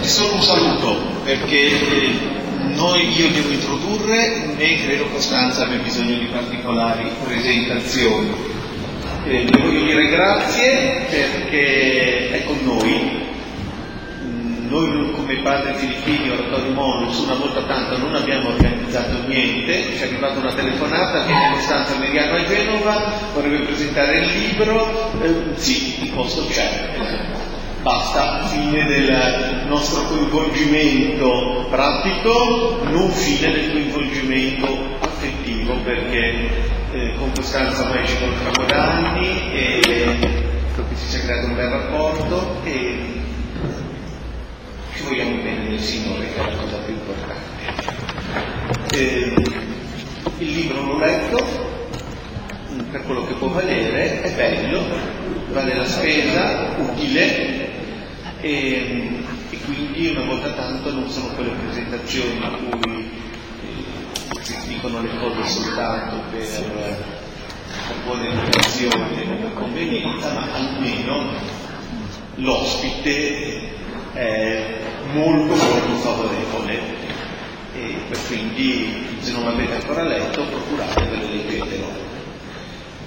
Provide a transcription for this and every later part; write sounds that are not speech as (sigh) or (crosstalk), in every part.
è solo un saluto perché eh, noi, io devo introdurre né credo Costanza abbia bisogno di particolari presentazioni. Eh, voglio dire grazie perché è con noi, noi come padre Filippini, oratorio Monus, una volta tanto non abbiamo organizzato niente, ci è arrivata una telefonata che Costanza Meriano a Genova, vorrebbe presentare il libro, eh, sì, il posto c'è. Basta, fine del nostro coinvolgimento pratico, non fine del coinvolgimento affettivo, perché eh, con Costanza ormai ci conosciamo da anni e si è creato un bel rapporto e ci vogliamo bene del Signore, che è la cosa più importante. Eh, il libro l'ho letto, per quello che può valere, è bello, vale la spesa, utile e, e quindi una volta tanto non sono quelle presentazioni in cui eh, si dicono le cose soltanto per, per buone intenzioni e per convenienza, ma almeno l'ospite è molto molto favorevole e quindi se non l'avete ancora letto procuratevelo e leggetelo.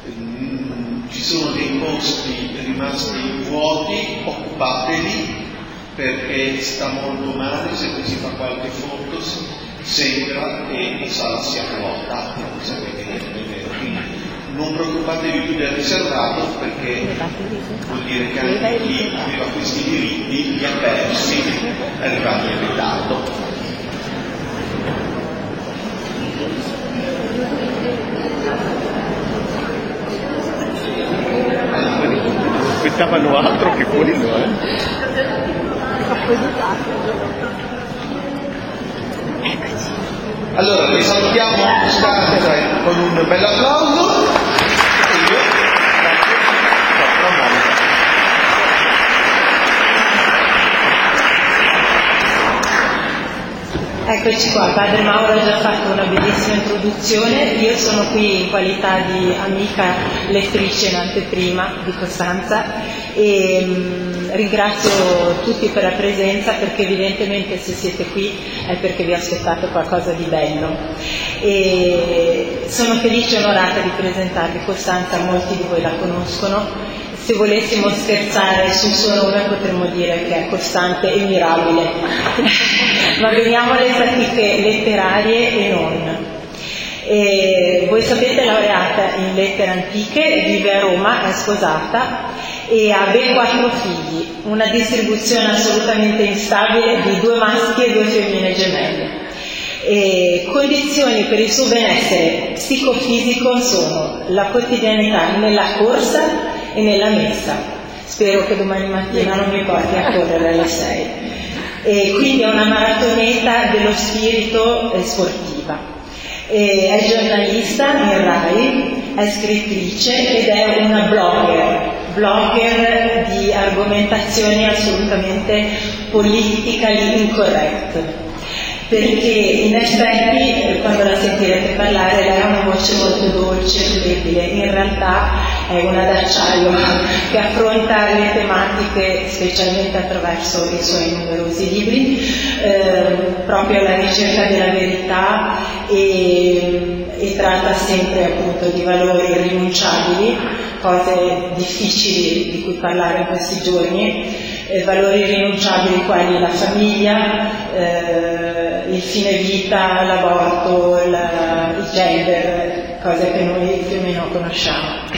Ci sono dei posti rimasti vuoti, occupateli perché sta molto male, se qui si fa qualche foto sembra che la sala sia vuota, non sapete che è vero. Quindi non preoccupatevi più del riservato perché vuol dire che anche chi aveva questi diritti li ha persi arrivati in ritardo. Aspettavano altro che quello, eh? Allora, vi salutiamo con un bel applauso. Eccoci qua, Padre Mauro ha già fatto una bellissima introduzione, io sono qui in qualità di amica lettrice in anteprima di Costanza e mh, ringrazio tutti per la presenza perché evidentemente se siete qui è perché vi aspettate qualcosa di bello. E sono felice e onorata di presentarvi. Costanza, molti di voi la conoscono. Se volessimo scherzare sul suo nome potremmo dire che è costante e mirabile, ma veniamo alle fatiche letterarie e non. E voi sapete, laureata in lettere antiche, vive a Roma, è sposata e ha ben quattro figli, una distribuzione assolutamente instabile di due maschi e due femmine gemelle. E condizioni per il suo benessere psicofisico sono la quotidianità nella corsa e nella messa. Spero che domani mattina non mi porti a correre alle 6. E quindi è una maratoneta dello spirito eh, sportiva. E è giornalista in RAI, è scrittrice ed è una blogger, blogger di argomentazioni assolutamente politically incorrect perché in effetti quando la sentirete parlare lei ha una voce molto dolce e flebile, in realtà è una d'acciaio che affronta le tematiche specialmente attraverso i suoi numerosi libri, eh, proprio alla ricerca della verità e, e tratta sempre appunto di valori irrinunciabili, cose difficili di cui parlare in questi giorni eh, valori irrinunciabili quali la famiglia, eh, il fine vita, l'aborto, il, il gender, cose che noi più o meno conosciamo.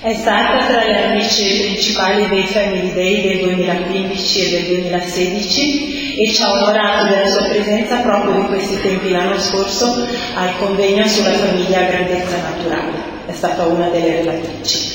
È stata tra le attrici principali dei Family Day del 2015 e del 2016 e ci ha onorato della sua presenza proprio in questi tempi l'anno scorso al convegno sulla famiglia a grandezza naturale. È stata una delle relatrici.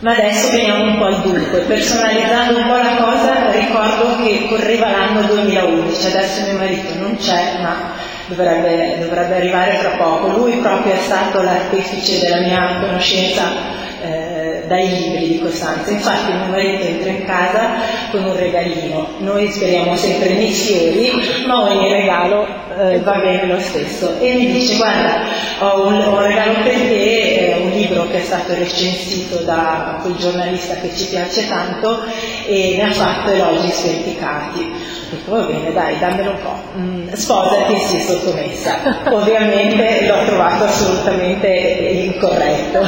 Ma adesso veniamo un po' al dunque. Personalizzando un po' la cosa, ricordo che correva l'anno 2011, adesso mio marito non c'è, ma dovrebbe, dovrebbe arrivare fra poco. Lui proprio è stato l'artefice della mia conoscenza eh, dai libri di Costanza. Infatti mio marito entra in casa con un regalino. Noi speriamo sempre nei fiori, ma ogni regalo eh, va bene lo stesso. E mi dice guarda, ho un, ho un regalo per te, eh, un libro che è stato recensito da quel giornalista che ci piace tanto e ne ha fatto elogi sperticati. Detto, va bene, dai, dammelo un po'. Mm, sposati e si è sottomessa. (laughs) Ovviamente l'ho trovato assolutamente incorretto.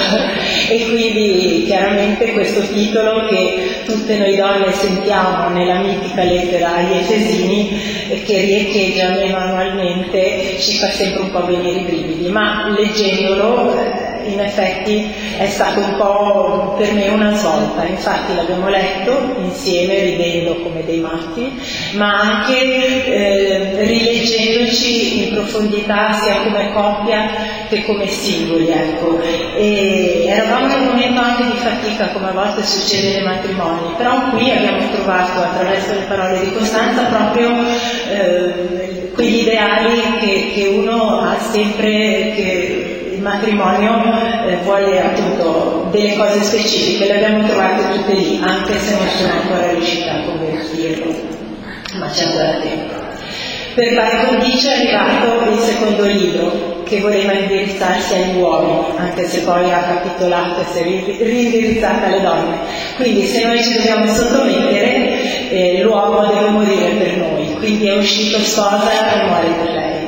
e quindi chiaramente questo titolo che tutte noi donne sentiamo nella mitica lettera agli Efesini, che riecheggia manualmente, ci fa sempre un po' venire i brividi, ma leggendolo eh, in effetti è stato un po' per me una svolta, infatti l'abbiamo letto insieme ridendo come dei matti, ma anche eh, rileggendoci in profondità sia come coppia che come singoli. Ecco. E eravamo in un momento anche di fatica come a volte succede nei matrimoni, però qui abbiamo trovato attraverso le parole di Costanza proprio eh, quegli ideali che, che uno ha sempre, che matrimonio eh, vuole appunto delle cose specifiche, le abbiamo trovate tutte lì, anche se non sono ancora riuscita a convertirlo, ma c'è ancora tempo. Per par condicio è arrivato il secondo libro che voleva indirizzarsi agli uomini, anche se poi ha capitolato e si è rindirizzata alle donne. Quindi se noi ci dobbiamo sottomettere, eh, l'uomo deve morire per noi, quindi è uscito sposa e muore per lei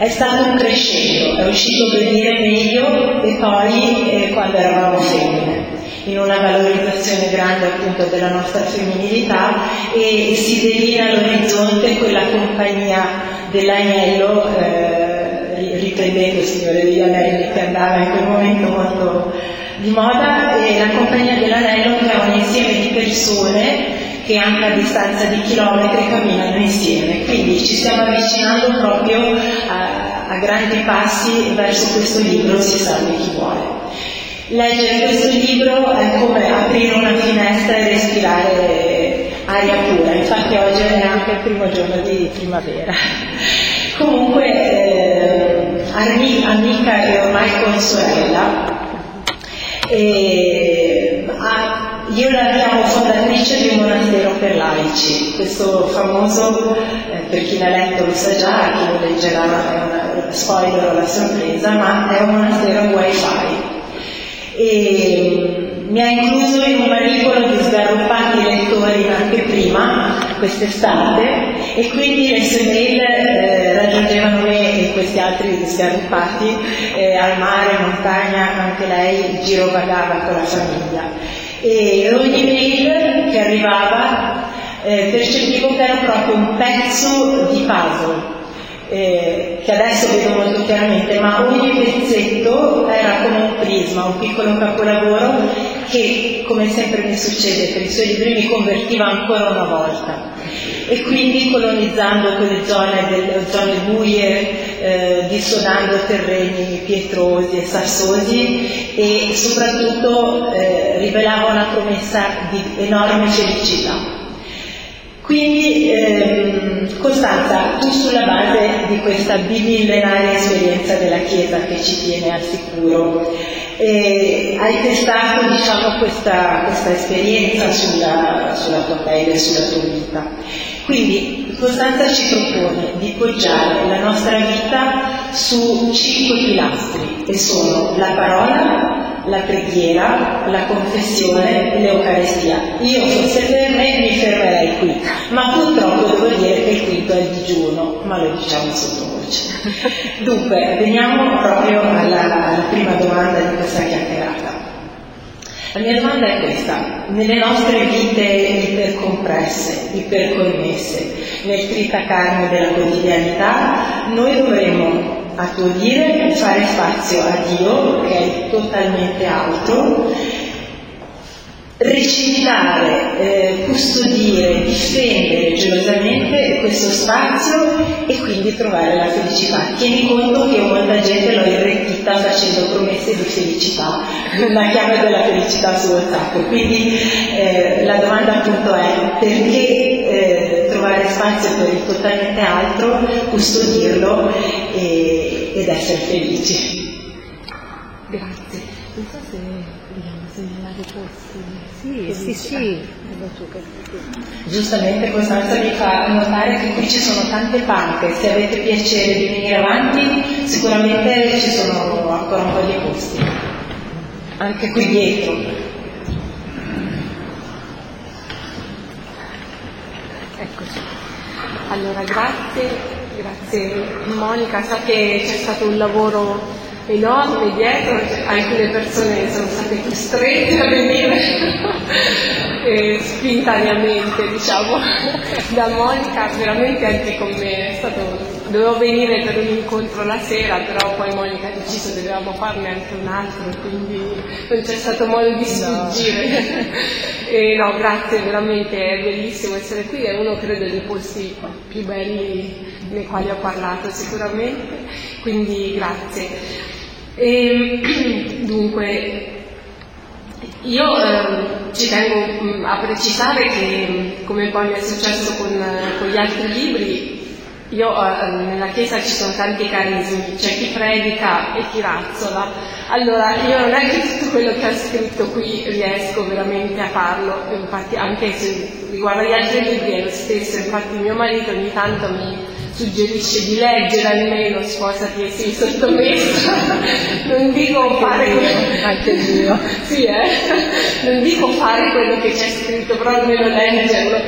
è stato un crescendo, è uscito per dire meglio e poi eh, quando eravamo femmine, in una valorizzazione grande appunto della nostra femminilità e si delinea all'orizzonte quella compagnia dell'agnello, eh, riprendendo il Signore degli Anelli che andava in quel momento molto di moda, e la compagnia dell'anello che è un insieme di persone che anche a distanza di chilometri camminano insieme. Quindi ci stiamo avvicinando proprio a, a grandi passi verso questo libro, si salve chi vuole. Leggere questo libro è come aprire una finestra e respirare aria pura, infatti oggi è anche il primo giorno di primavera. (laughs) Comunque, eh, amica e ormai consorella, eh, io la chiamo fondatrice di un monastero per laici, questo famoso, eh, per chi l'ha letto lo sa già, chi lo leggerà è una spoiler o la sorpresa, ma è un monastero wifi. E mi ha incluso in un manipolo di sgarruppati lettori anche prima, quest'estate, e quindi le mail eh, raggiungevano me e questi altri sgarruppati eh, al mare, montagna, anche lei girovagava con la famiglia e ogni mail che arrivava eh, percepivo che era proprio un pezzo di puzzle. Eh, che adesso vedo molto chiaramente, ma ogni pezzetto era come un prisma, un piccolo capolavoro che, come sempre mi succede per i suoi libri, mi convertiva ancora una volta. E quindi colonizzando quelle zone, delle zone buie, eh, dissodando terreni pietrosi e sassosi e soprattutto eh, rivelava una promessa di enorme felicità. Quindi ehm, Costanza, tu sulla base di questa bimillenaria esperienza della Chiesa che ci tiene al sicuro, eh, hai testato diciamo, questa, questa, esperienza sulla, sulla tua pelle, sulla tua vita. Quindi Costanza ci propone di poggiare la nostra vita su cinque pilastri che sono la parola, la preghiera, la confessione e l'Eucarestia. Io fosse per me mi fermerei qui, ma purtroppo devo dire che il quinto è il digiuno, ma lo diciamo sottovoce. Dunque, veniamo proprio alla, alla prima domanda di questa chiacchierata. La mia domanda è questa, nelle nostre vite ipercompresse, iperconnesse, nel tritacarne della quotidianità, noi dovremmo, a tuo dire, fare spazio a Dio, che è totalmente altro, recitare, eh, custodire, difendere gelosamente questo spazio e quindi trovare la felicità. Tieni conto che molta gente l'ho irretita facendo promesse di felicità, (laughs) la chiave della felicità su WhatsApp. Quindi eh, la domanda appunto è perché eh, trovare spazio per il totalmente altro, custodirlo e, ed essere felici. Grazie. Non so se vogliamo segnalare posti. Sì, sì, sì. Giustamente Costanza mi fa notare che qui ci sono tante panche, se avete piacere di venire avanti sicuramente ci sono ancora un po' di posti. anche qui dietro. Eccoci. Allora, grazie, grazie Monica, so che c'è stato un lavoro enorme dietro, alcune persone sono state costrette a venire (laughs) eh, spontaneamente, diciamo, (laughs) da Monica, veramente anche con me è stato dovevo venire per un incontro la sera, però poi Monica ha deciso che dovevamo farne anche un altro, quindi non c'è stato modo di sfuggire. No. (laughs) e no, grazie, veramente è bellissimo essere qui, è uno credo dei posti più belli nei quali ho parlato sicuramente, quindi grazie. E, (clears throat) dunque, io eh, ci tengo mh, a precisare che, come poi mi è successo con, con gli altri libri, io eh, nella Chiesa ci sono tanti carismi, c'è chi predica e chi razzola. Allora, io non è che tutto quello che ho scritto qui riesco veramente a farlo, infatti anche se riguarda gli altri libri è lo stesso, infatti mio marito ogni tanto mi suggerisce di leggere almeno sposati e sii sottomessa. (laughs) non dico fare quello anche io. (laughs) sì, eh? non dico fare quello che c'è scritto, però almeno leggerlo.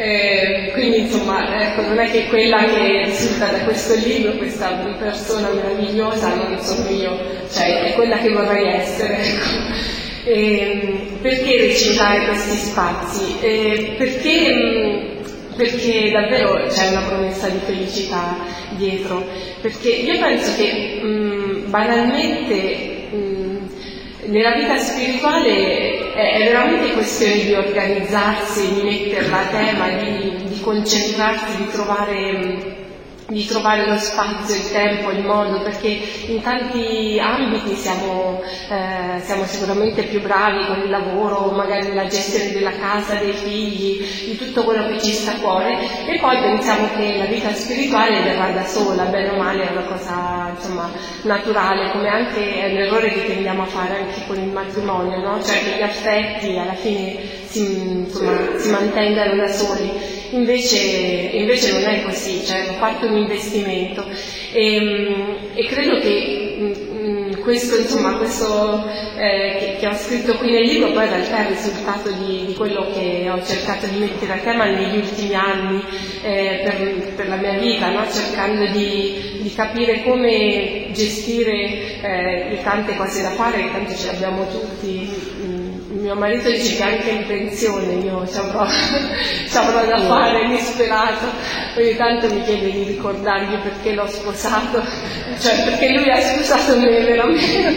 Eh, quindi insomma ecco, non è che quella che risulta da questo libro, questa persona meravigliosa, non sono io, cioè è quella che vorrei essere. Ecco. E, perché recitare questi spazi? E perché, perché davvero c'è una promessa di felicità dietro? Perché io penso che mh, banalmente mh, nella vita spirituale è, è, veramente questione di organizzarsi, di metterla a tema, di, di concentrarsi, di trovare di trovare lo spazio, il tempo, il modo, perché in tanti ambiti siamo, eh, siamo, sicuramente più bravi con il lavoro, magari nella gestione della casa, dei figli, di tutto quello che ci sta a cuore e poi pensiamo che la vita spirituale verrà da sola, bene o male è una cosa insomma, naturale, come anche è un errore che tendiamo a fare anche con il matrimonio, no? cioè che gli affetti alla fine si, insomma, si mantengano da soli. Invece, invece, non è così, cioè hanno fatto un investimento e, e credo che mh, questo, insomma, questo eh, che, che, ho scritto qui nel libro poi in realtà è il risultato di, di, quello che ho cercato di mettere a tema negli ultimi anni eh, per, per, la mia vita, no? cercando di, di, capire come gestire eh, le tante cose da fare, che tanto ce le abbiamo tutti mio marito dice che anche in pensione io ci avrò, (laughs) da fare disperato, ogni tanto mi chiede di ricordargli perché l'ho sposato, cioè perché lui ha sposato me veramente,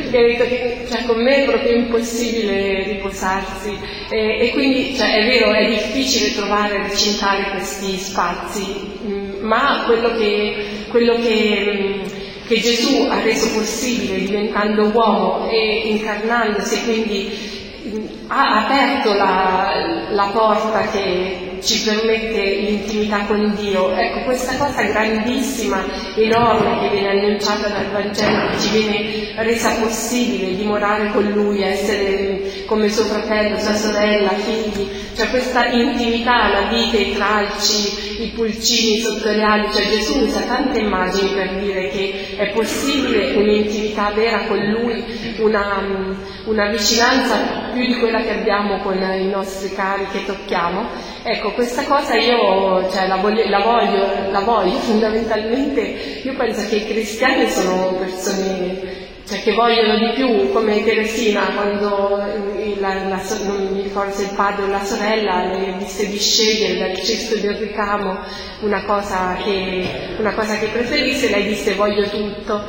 perché ha detto che cioè, con me è proprio impossibile riposarsi. E, e quindi cioè, è vero, è difficile trovare, recintare questi spazi, ma quello che, quello che che Gesù ha reso possibile diventando uomo e incarnandosi quindi ha aperto la, la porta che ci permette l'intimità con Dio. Ecco, questa cosa grandissima, enorme che viene annunciata dal Vangelo, che ci viene resa possibile dimorare con Lui, essere come suo fratello, sua sorella, figli, cioè questa intimità, la vita, i tralci, i pulcini sotto le ali, cioè Gesù usa tante immagini per dire che è possibile un'intimità vera con Lui, una, una vicinanza più di quella che abbiamo con i nostri cari che tocchiamo. Ecco, questa cosa io cioè, la, voglio, la, voglio, la voglio (laughs) fondamentalmente, io penso che i cristiani sono persone che vogliono di più, come Teresina quando la, la, non mi ricordo se il padre o la sorella le disse di scegliere dal cesto del ricamo una cosa che, una cosa che preferisse, lei disse voglio tutto.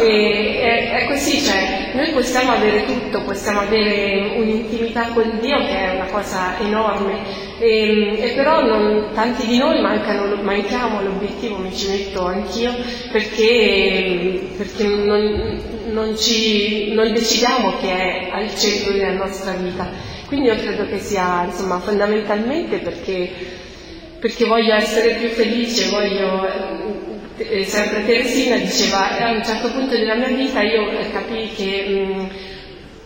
E, è, è, così, cioè, noi possiamo avere tutto, possiamo avere un'intimità con Dio che è una cosa enorme, e, e però non, tanti di noi mancano, manchiamo l'obiettivo, mi ci metto anch'io, perché, perché non, non, ci, non decidiamo che è al centro della nostra vita. Quindi io credo che sia insomma, fondamentalmente perché, perché voglio essere più felice, voglio eh, sempre Teresina diceva a un certo punto della mia vita io capii che mh,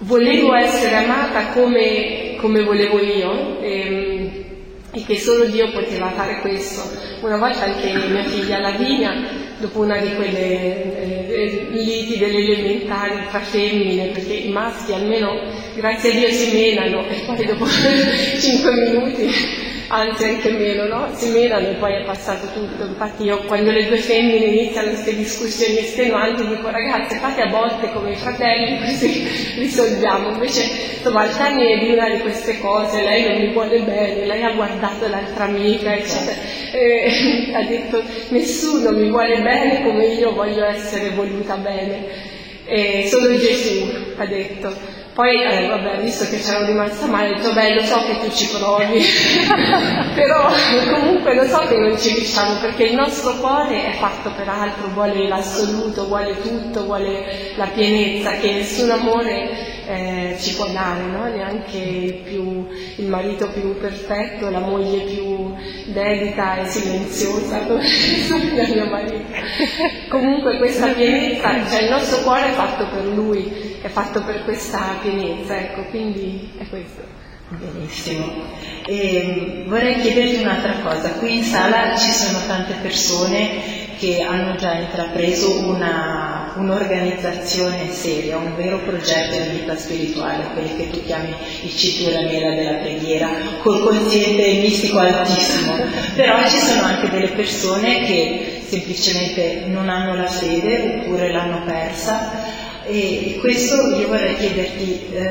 volevo essere amata come, come volevo io e, e, che solo Dio poteva fare questo. Una volta anche mia figlia Lavinia dopo una di quelle eh, liti delle elementari tra femmine, perché i maschi almeno, grazie a Dio, si menano. E poi dopo (laughs) cinque minuti anzi anche meno, no? Si menano e poi è passato tutto. Infatti io quando le due femmine iniziano queste discussioni estenuanti dico ragazze fate a volte come i fratelli così (laughs) risolviamo. Invece insomma al termine di una di queste cose lei non mi vuole bene, lei ha guardato l'altra amica, eccetera. E, (laughs) ha detto nessuno mi vuole bene come io voglio essere voluta bene. E solo Gesù ha detto poi, eh, vabbè, visto che c'ero rimasta male, ho detto, beh, lo so che tu ci provi, (laughs) però comunque lo so che non ci riusciamo, perché il nostro cuore è fatto per altro, vuole l'assoluto, vuole tutto, vuole la pienezza, che nessun amore eh, ci può dare, no? neanche il, più, il marito più perfetto, la moglie più dedita e silenziosa (laughs) come mio marito. Comunque questa pienezza, cioè il nostro cuore è fatto per lui, è fatto per questa pienezza, ecco, quindi è questo. Benissimo. E vorrei chiederti un'altra cosa. Qui in sala ci sono tante persone che hanno già intrapreso una, un'organizzazione seria, un vero progetto di vita spirituale, quelli che tu chiami il Citura Mela della preghiera, col quoziente mistico altissimo. Però ci sono anche delle persone che semplicemente non hanno la fede oppure l'hanno persa e questo io vorrei chiederti eh,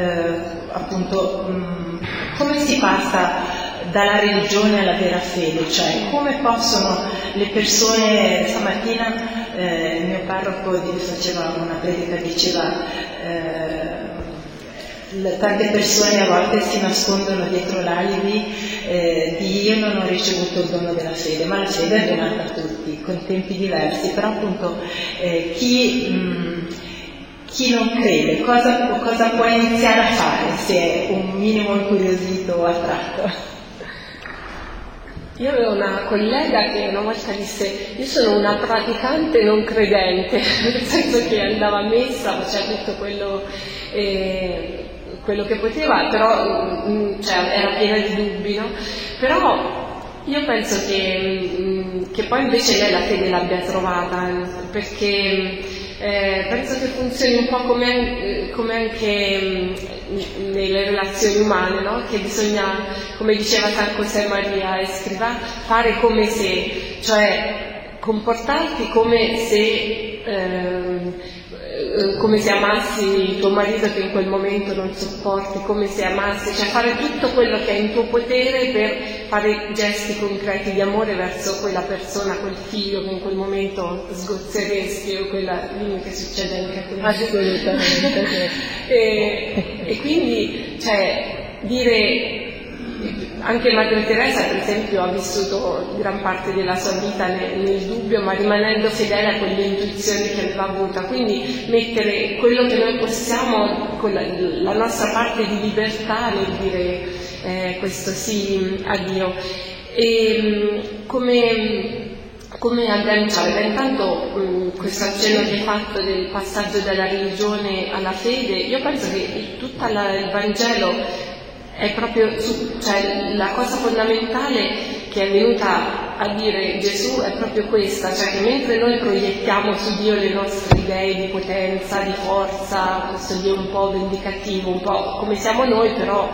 appunto mh, mm, come si passa dalla religione alla vera fede, cioè come possono le persone, stamattina eh, il mio parroco faceva una predica, diceva eh, tante persone a volte si nascondono dietro l'alibi eh, di io non ho ricevuto il dono della fede, ma la fede è donata a tutti, con tempi diversi, però appunto eh, chi... Mh, chi non crede, cosa, cosa può iniziare a fare se è un minimo incuriosito o attratto? Io avevo una collega che una volta disse io sono una praticante non credente, (laughs) nel senso che andava a messa, faceva tutto quello, eh, quello che poteva, però mm, cioè, era piena di dubbi, no? Però io penso che, mm, che poi invece lei la fede l'abbia trovata, perché eh, penso che funzioni un po' come, eh, come anche mm, nelle relazioni umane, no? che bisogna, come diceva San José Maria Escrivà, fare come se, cioè comportarti come se ehm, eh, come se amassi tuo marito che in quel momento non sopporti, come se amassi, cioè fare tutto quello che è in tuo potere per fare gesti concreti di amore verso quella persona, quel figlio che in quel momento sgozzeresti o quella lì che succede anche a te. Assolutamente. (laughs) e, e quindi, cioè, dire anche Madre Teresa, per esempio, ha vissuto gran parte della sua vita nel, nel, dubbio, ma rimanendo fedele a quelle intuizioni che aveva avuta. Quindi mettere quello che noi possiamo, con la, nostra parte di libertà nel dire eh, questo sì a Dio. E come come agganciare? Intanto mh, questo accenno che hai fatto del passaggio dalla religione alla fede, io penso che tutto il Vangelo è proprio su, cioè, la cosa fondamentale che è venuta a dire Gesù è proprio questa, cioè che mentre noi proiettiamo su Dio le nostre idee di potenza, di forza, questo Dio un po' vendicativo, un po' come siamo noi, però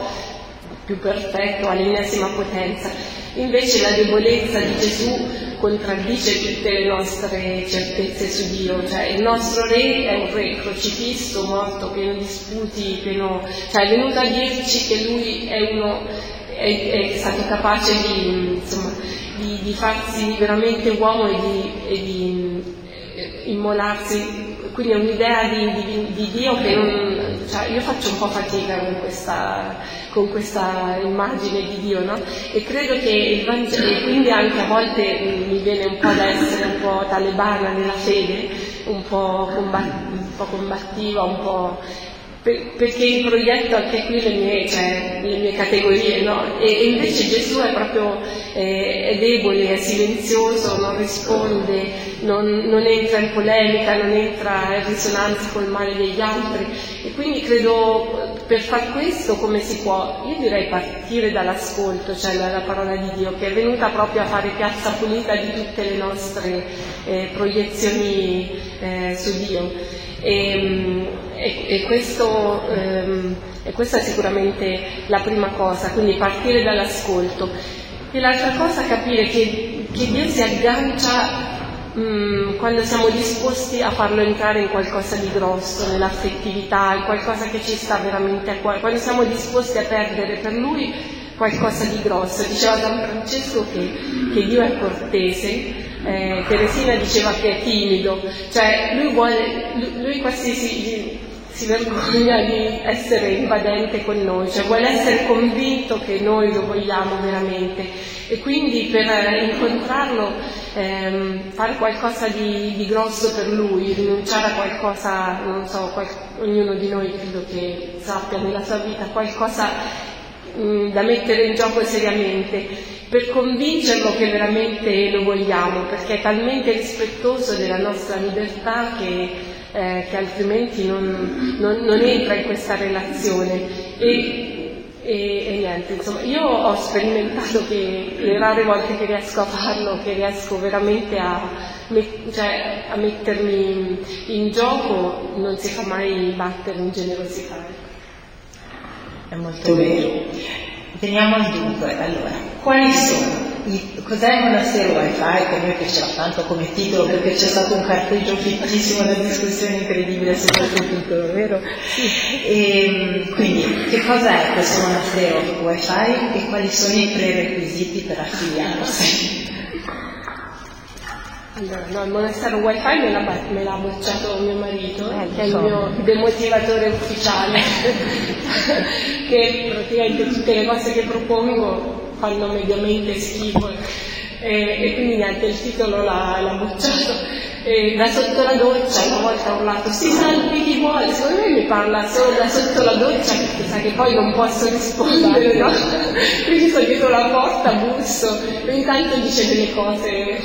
più perfetto, all'ennesima potenza, invece la debolezza di Gesù contraddice tutte le nostre certezze su Dio, cioè il nostro re è un re crocifisso, morto, pieno di sputi, pieno, cioè è venuto a dirci che lui è uno, è, è stato capace di, insomma, di, di, farsi veramente uomo e di, e di immolarsi quindi è un'idea di, di, di Dio che non, cioè io faccio un po' fatica con questa, con questa immagine di Dio, no? E credo che il Vangelo, quindi anche a volte mi viene un po' da essere un po' talebana nella fede, un po', un po combattiva, un po' per, perché proietto anche qui le mie, cioè, le mie categorie, no? e, e, invece Gesù è proprio eh, è debole, è silenzioso, non risponde, non, non, entra in polemica, non entra in risonanza col male degli altri e quindi credo per far questo come si può? Io direi partire dall'ascolto, cioè dalla parola di Dio che è venuta proprio a fare piazza pulita di tutte le nostre eh, proiezioni eh, su Dio. E, e, e, questo, ehm, e, questa è sicuramente la prima cosa, quindi partire dall'ascolto. E l'altra cosa è capire che, che Dio si aggancia mm, quando siamo disposti a farlo entrare in qualcosa di grosso, nell'affettività, in qualcosa che ci sta veramente a cuore, quando siamo disposti a perdere per Lui qualcosa di grosso. Diceva San Francesco che, che Dio è cortese eh, Teresina diceva che è timido, cioè lui, vuole, lui, quasi si, si vergogna di essere invadente con noi, cioè vuole essere convinto che noi lo vogliamo veramente. E quindi per incontrarlo ehm, fare qualcosa di, di, grosso per lui, rinunciare a qualcosa, non so, qual, ognuno di noi credo che sappia nella sua vita qualcosa mh, da mettere in gioco seriamente per convincerlo che veramente lo vogliamo, perché è talmente rispettoso della nostra libertà che, eh, che altrimenti non, non, non, entra in questa relazione. E, e, e, niente, insomma, io ho sperimentato che le rare volte che riesco a farlo, che riesco veramente a, cioè, a mettermi in gioco, non si fa mai battere in generosità. È molto vero. Veniamo al dunque, allora, quali sono? Cos'è il monastero wifi? Che a me piaceva tanto come titolo perché c'è stato un carteggio fittissimo, una discussione incredibile su questo titolo, vero? E, ehm, quindi, che cosa è questo monastero wifi e quali sono i prerequisiti per affiliarsi? Allora, no, il monastero wifi me l'ha, me l'ha bocciato mio marito, eh, che è il mio demotivatore ufficiale, (laughs) che praticamente tutte le cose che propongo fanno mediamente schifo. E, e quindi niente, il titolo l'ha, l'ha bocciato e da sotto la doccia una volta ho urlato si salvi chi vuole, secondo me mi parla solo da sotto la doccia perché sa che poi non posso rispondere, no? (laughs) Quindi sto dietro la porta, busso, e intanto dice delle cose.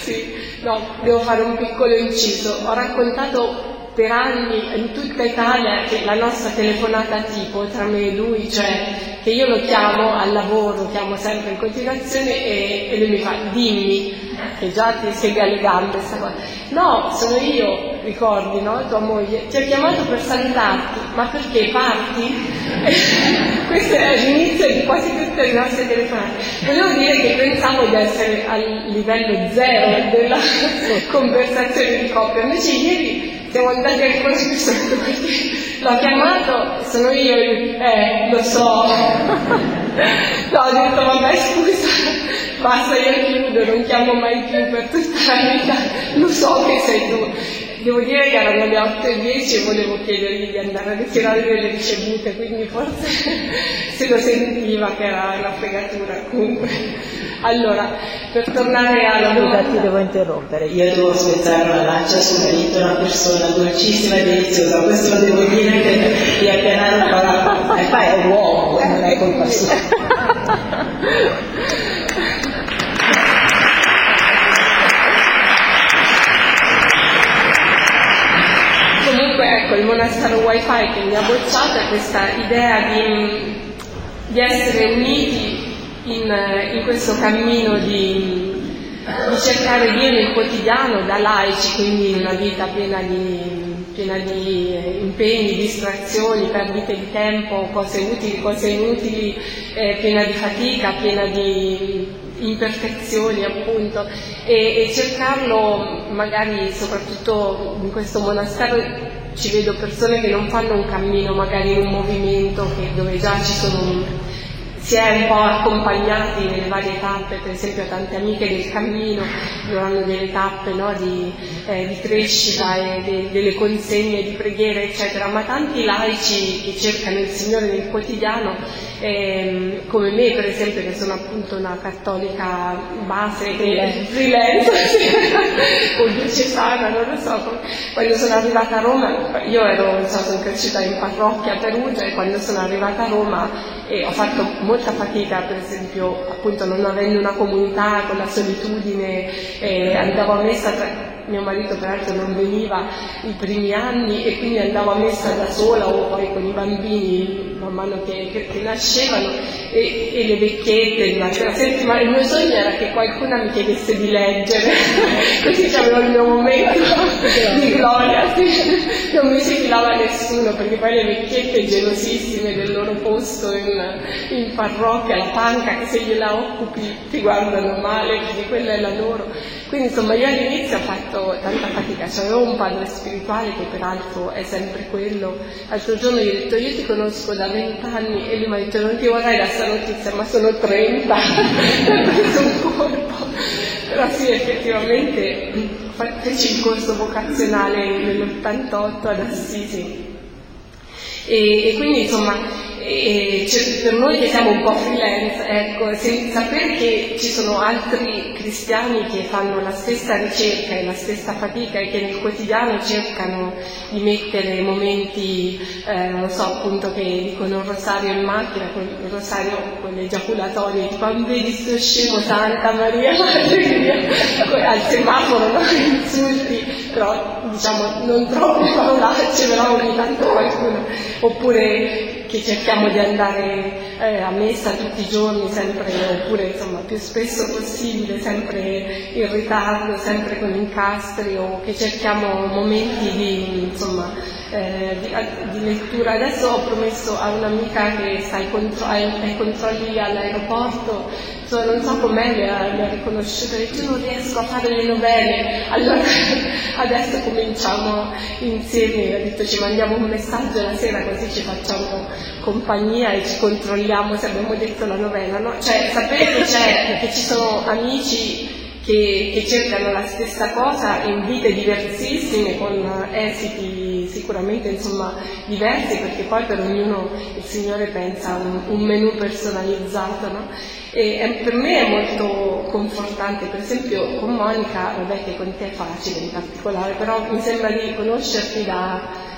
sì, no, devo fare un piccolo inciso. Ho raccontato per anni in tutta Italia la nostra telefonata tipo tra me e lui, cioè che io lo chiamo al lavoro, lo chiamo sempre in continuazione e, e lui mi fa dimmi, che già ti sega le gambe sta cosa. No, sono io, ricordi, no? Tua moglie, ti ho chiamato per salutarti, ma perché parti? (laughs) Questo è l'inizio di quasi tutte le nostre telefonate. Volevo dire che pensavo di essere al livello zero della (laughs) conversazione di coppia, invece ieri siamo andati ancora più sotto perché l'ho chiamato, sono io, eh, lo so. (laughs) no, ho detto vabbè scusa, basta io chiudo, non chiamo mai più per tutta la vita, lo so che sei tu. Devo dire che erano le 8 e 10 e volevo chiedergli di andare a ritirare delle ricevute, quindi forse (laughs) se lo sentiva che era una fregatura comunque. Allora, per tornare alla domanda... Scusa, ti devo interrompere. Io devo spezzare una lancia sul marito, una persona dolcissima e deliziosa. Questo lo devo dire che gli appena non fa (laughs) E poi è uomo, non è colpa sua. (laughs) Il monastero wifi che mi ha bocciato è questa idea di, di essere uniti in, in questo cammino di, di, cercare Dio nel quotidiano da laici, quindi in una vita piena di, piena di impegni, distrazioni, perdite di tempo, cose utili, cose inutili, eh, piena di fatica, piena di imperfezioni appunto. E, e cercarlo magari soprattutto in questo monastero ci vedo persone che non fanno un cammino magari un movimento che, dove già ci sono si è un po' accompagnati nelle varie tappe, per esempio tante amiche del cammino dovranno delle tappe no, di, eh, di, crescita e de, delle consegne di preghiera, eccetera, ma tanti laici che cercano il Signore nel quotidiano, ehm, come me per esempio che sono appunto una cattolica base, freelance, freelance (laughs) o diocesana, non lo so, quando sono arrivata a Roma, io ero, so, sono cresciuta in parrocchia a Perugia e quando sono arrivata a Roma e ho fatto molta fatica, per esempio, appunto non avendo una comunità con la solitudine, eh, andavo a messa tra, mio marito peraltro non veniva i primi anni e quindi andavo a messa da sola o poi con i bambini man mano che, che, che nascevano e, e, le vecchiette durante la settimana. Il mio sogno era che qualcuna mi chiedesse di leggere, (laughs) così avevo il mio momento di gloria, non mi si filava nessuno perché poi le vecchiette gelosissime del loro posto in, in parrocchia, la panca che se gliela occupi ti guardano male, quindi quella è la loro. Quindi insomma io all'inizio ho fatto tanta fatica, avevo un padre spirituale che peraltro è sempre quello. L'altro giorno gli ho detto io ti conosco da vent'anni e lui mi ha detto non ti vorrei la sua notizia ma sono 30, ho preso un colpo. Però sì effettivamente feci il corso vocazionale nell'88 ad Assisi e, e quindi insomma e per noi che siamo un po' freelance, ecco, sapere che ci sono altri cristiani che fanno la stessa ricerca e la stessa fatica e che nel quotidiano cercano di mettere momenti, eh, non so, appunto che dicono il rosario in macchina, il rosario con l'egiaculatorio, tipo, ah, vedi sto scemo Santa Maria, (laughs) al semaforo, no? insulti, però diciamo non troppe parolacce, però ogni tanto qualcuno, oppure che cerchiamo di andare eh, a messa tutti i giorni, sempre, oppure insomma più spesso possibile, sempre in ritardo, sempre con incastri, o che cerchiamo momenti di, insomma, eh, di, di, lettura. Adesso ho promesso a un'amica che sta ai, contro- controlli all'aeroporto So, non so com'è, mi ha, riconosciuto, ha detto non riesco a fare le novelle, (laughs) allora adesso cominciamo insieme, ha detto ci mandiamo un messaggio la sera così ci facciamo compagnia e ci controlliamo se abbiamo detto la novella, no? Cioè sapere che che ci sono amici che, che, cercano la stessa cosa in vite diversissime, con esiti sicuramente insomma, diversi, perché poi per ognuno il Signore pensa a un, un menù personalizzato. No? E, e, per me è molto confortante, per esempio con Monica, vabbè che con te è facile in particolare, però mi sembra di conoscerti da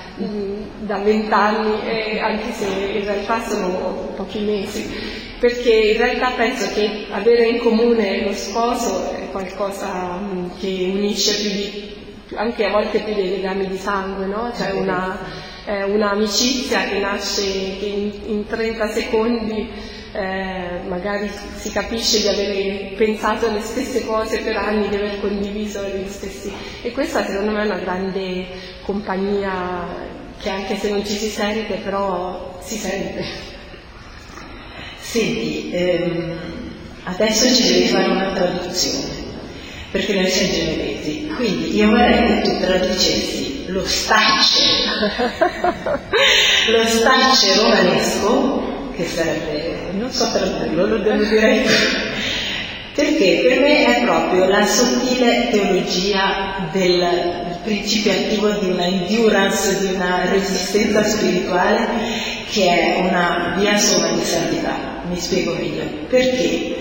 da vent'anni, anche se in realtà sono pochi mesi, perché in realtà penso che avere in comune lo sposo è qualcosa mm, che unisce più di, anche a volte più dei legami di sangue, no? Cioè una, eh, un'amicizia che nasce che in, in 30 secondi eh, magari si capisce di avere pensato le stesse cose per anni, di aver condiviso gli stessi. E questa secondo me è una grande compagnia che anche se non ci si sente, però si sente. Senti, ehm, adesso ci devi fare una traduzione, perché noi siamo genovesi, quindi io vorrei che tu traducessi lo stacce, lo stacce romanesco che sarebbe, non so tradurlo, lo devo dire perché per me è proprio la sottile teologia del principio attivo di una endurance, di una resistenza spirituale che è una via sola di santità. Mi spiego meglio. Perché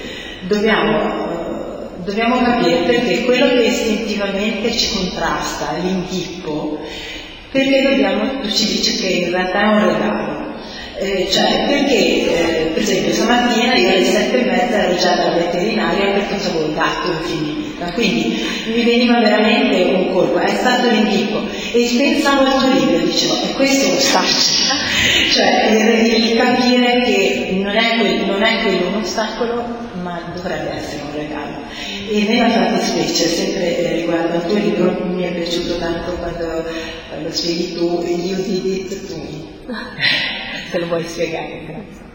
dobbiamo, dobbiamo capire perché quello che istintivamente ci contrasta, l'inghippo, perché dobbiamo, ci dice che in realtà è un regalo. Eh, cioè, perché, eh, per esempio, stamattina io alle sette e mezza ero già dal veterinario perché avevo il gatto? In vita, quindi mi veniva veramente un colpo, è stato l'inghippo. E pensavo al tuo libro dicevo, e questo è lo staccio, (laughs) cioè il, il, capire che non è, quello, non è quello un ostacolo, ma dovrebbe essere un regalo. E nella fattispecie, sempre riguardo al tuo libro, mi è piaciuto tanto quando lo spieghi tu, you did it to se lo vuoi spiegare, grazie.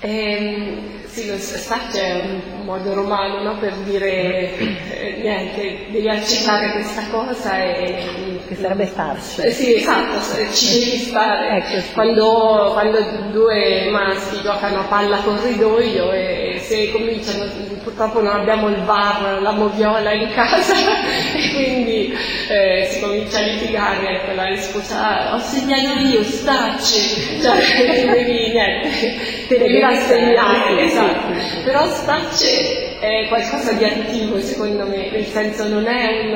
Eh, Sì, lo staccio è un modo romano no? per dire eh, niente, devi accettare questa cosa e... Che sarebbe starci. Eh, sì, esatto, ci devi stare. ecco, sì. quando, quando, due maschi giocano a palla corridoio e se cominciano, purtroppo non abbiamo il VAR, la moviola in casa (laughs) e quindi eh, si comincia a litigare, ecco la risposta, ho segnato io, stacci, (laughs) cioè devi niente, te devi rassegnare, esatto. Però stacci è qualcosa di attivo secondo me, nel senso non è un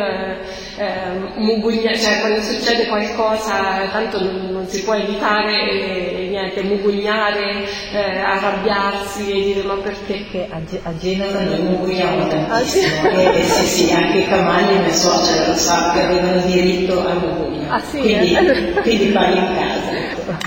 eh, mugugnare, cioè quando succede qualcosa tanto non, non si può evitare e, niente, mugugnare, eh, arrabbiarsi e dire ma perché? Perché a, a Genova noi mugugniamo tantissimo ah, sì? e, sì sì anche i cavalli mia suocera lo sa che avevano diritto a mugugno, ah, sì, quindi, eh? quindi parli in casa.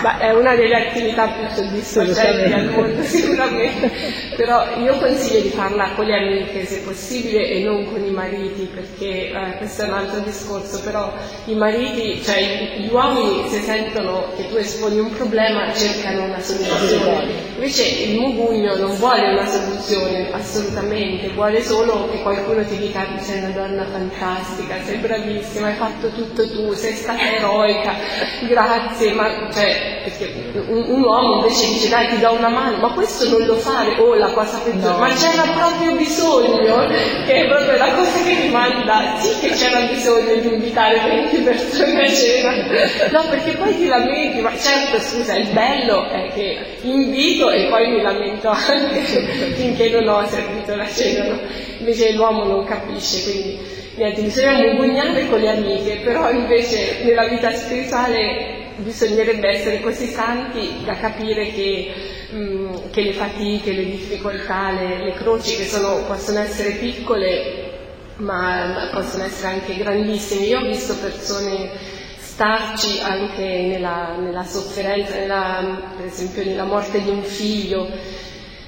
Ma è una delle attività più soddisfacenti al mondo (laughs) sicuramente, però io consiglio di farla con le amiche se possibile e non con i mariti perché eh, questo è un altro discorso, però i mariti, cioè gli uomini se sentono che tu esponi un problema cercano una soluzione, invece il mugugno non vuole una soluzione assolutamente, vuole solo che qualcuno ti dica sei una donna fantastica, sei bravissima, hai fatto tutto tu, sei stata eroica, grazie, ma cioè, perché un, un uomo invece dice dai ti do una mano, ma questo non lo fare, oh la cosa peggiore, no. ma c'era proprio bisogno, che è proprio la cosa che mi manda, sì che c'era bisogno di invitare 20 persone a cena, no perché poi ti lamenti, ma certo scusa, il bello è che invito e poi mi lamento anche (laughs) finché non ho servito la cena, no? invece l'uomo non capisce, quindi niente, bisogna mugugnare con le amiche, però invece nella vita spirituale bisognerebbe essere così santi da capire che, mh, mm, che le fatiche, le difficoltà, le, le croci che sono, possono essere piccole ma, possono essere anche grandissime. Io ho visto persone starci anche nella, nella sofferenza, nella, per esempio nella morte di un figlio,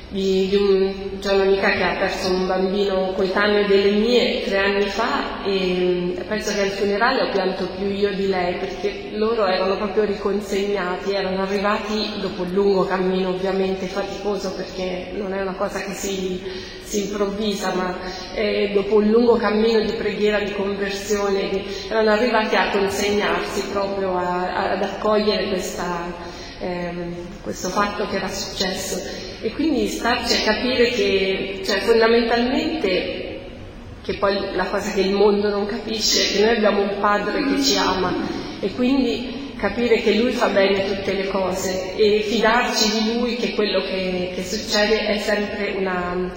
di, di un, c'è un'amica che ha perso un bambino coetaneo delle mie tre anni fa e penso che al funerale ho pianto più io di lei perché loro erano proprio riconsegnati, erano arrivati dopo un lungo cammino ovviamente faticoso perché non è una cosa che si, si improvvisa ma eh, dopo un lungo cammino di preghiera, di conversione, erano arrivati a consegnarsi proprio a, a, ad accogliere questa ehm, questo fatto che era successo. E quindi starci a capire che cioè, fondamentalmente che poi la cosa che il mondo non capisce è che noi abbiamo un padre che ci ama e quindi capire che lui fa bene tutte le cose e fidarci di lui che quello che, che succede è sempre una,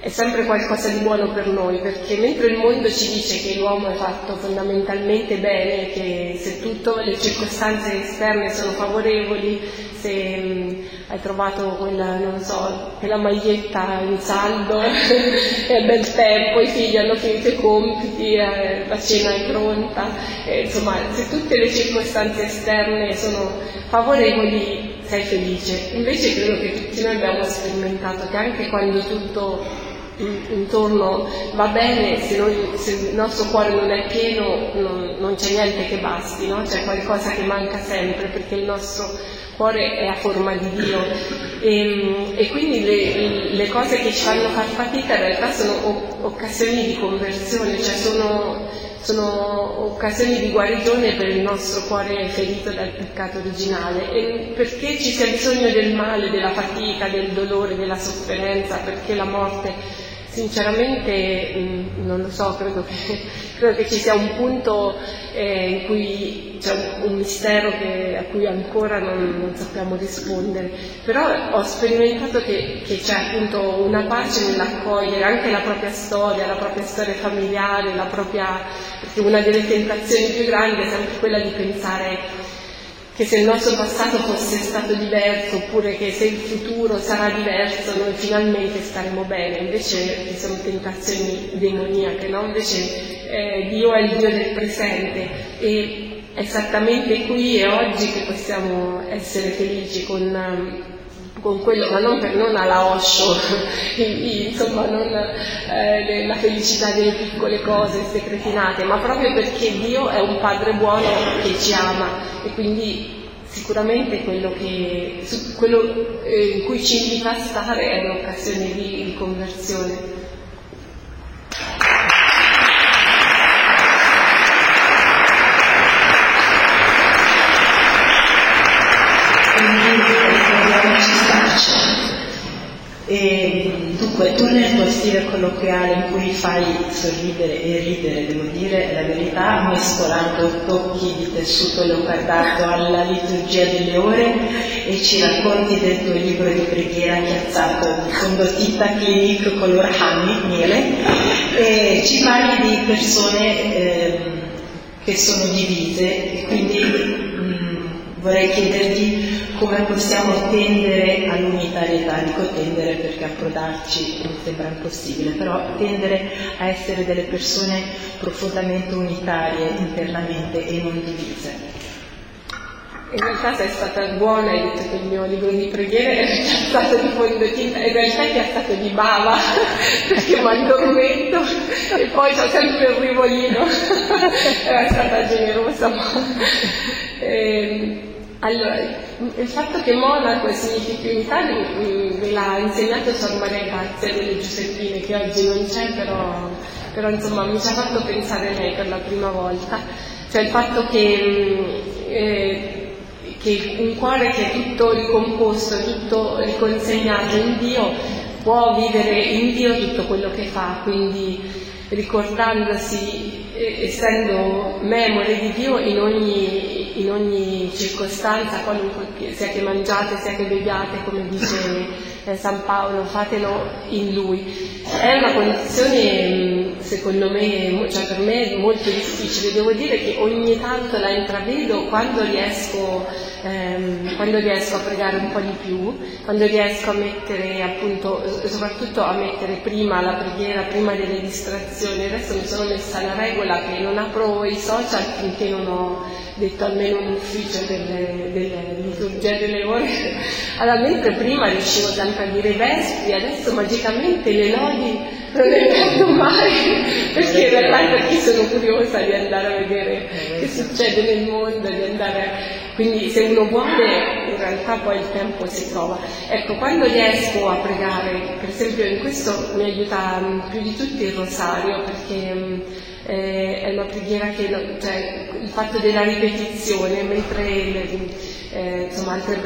è sempre qualcosa di buono per noi, perché mentre il mondo ci dice che l'uomo è fatto fondamentalmente bene, che se tutte le circostanze esterne sono favorevoli, se mh, mm, hai trovato quella, so, quella maglietta in saldo, (laughs) è bel tempo, i figli hanno finito i compiti, eh, la cena è pronta, eh, insomma, se tutte le circostanze esterne sono favorevoli sei felice. Invece credo che tutti noi abbiamo sperimentato che anche quando tutto intorno va bene, se, noi, se, il nostro cuore non è pieno non, non c'è niente che basti, no? c'è qualcosa che manca sempre perché il nostro cuore è a forma di Dio e, e quindi le, le, cose che ci fanno far fatica in realtà sono occasioni di conversione, cioè sono, sono occasioni di guarigione per il nostro cuore ferito dal peccato originale e perché ci sia bisogno del male, della fatica, del dolore, della sofferenza, perché la morte Sinceramente mm, non lo so, credo che, (laughs) credo che, ci sia un punto eh, in cui c'è un, mistero che, a cui ancora non, non, sappiamo rispondere, però ho sperimentato che, che, c'è appunto una pace nell'accogliere anche la propria storia, la propria storia familiare, la propria, perché una delle tentazioni più grandi è sempre quella di pensare che se il nostro passato fosse stato diverso oppure che se il futuro sarà diverso noi finalmente staremo bene, invece ci sono tentazioni demoniache, no? invece eh, Dio è il Dio del presente e è esattamente qui e oggi che possiamo essere felici con, con quello, ma non, per, non alla Osho, (laughs) insomma, non eh, la felicità delle piccole cose secretinate, ma proprio perché Dio è un Padre buono che ci ama. E quindi sicuramente quello, che, quello eh, in cui ci invita a stare è un'occasione di, di conversione. E, dunque, tu nel tuo stile colloquiale in cui fai sorridere e ridere, devo dire la verità, mescolando tocchi di tessuto leopardato alla liturgia delle ore e ci racconti del tuo libro di preghiera chiazzato di fondotita clinic color honey, miele, e ci parli di persone eh, che sono divise e quindi vorrei chiederti come possiamo tendere all'unitarietà, dico tendere perché approdarci mi sembra impossibile, però tendere a essere delle persone profondamente unitarie internamente e non divise. In realtà sei stata buona, hai detto che il mio libro di preghiere è stato di fondotinta, in realtà è stato di bava, (laughs) perché mi addormento e poi ho sempre il rivolino, (laughs) era stata generosa. E, ehm, allora, il fatto che Monaco significhi unità me l'ha insegnato Sor Maria Grazia delle Giuseppine, che oggi non c'è, però, però insomma mi ci ha fatto pensare lei per la prima volta. Cioè il fatto che, eh, che un cuore che è tutto ricomposto, tutto riconsegnato in Dio, può vivere in Dio tutto quello che fa, quindi ricordandosi, eh, essendo memore di Dio in ogni, in ogni circostanza, sia che mangiate, sia che beviate, come dice San Paolo, fatelo in Lui. È una condizione, mm, secondo me, cioè per me molto difficile. Devo dire che ogni tanto la intravedo quando riesco, ehm, quando riesco a pregare un po' di più, quando riesco a mettere appunto, soprattutto a mettere prima la preghiera, prima delle distrazioni. Adesso mi sono messa la regola che non apro i social finché non ho detto almeno un ufficio delle, liturgie delle ore. Allora, mentre prima riuscivo sempre a dire i vespri, adesso magicamente le lodi non le perdo mai, perché in realtà perché sono curiosa di andare a vedere che succede nel mondo, di andare quindi se uno vuole in realtà poi il tempo si trova. Ecco, quando riesco a pregare, per esempio in questo mi aiuta più di tutti il rosario, perché eh, è una preghiera che, cioè, il fatto della ripetizione, mentre eh, insomma, altre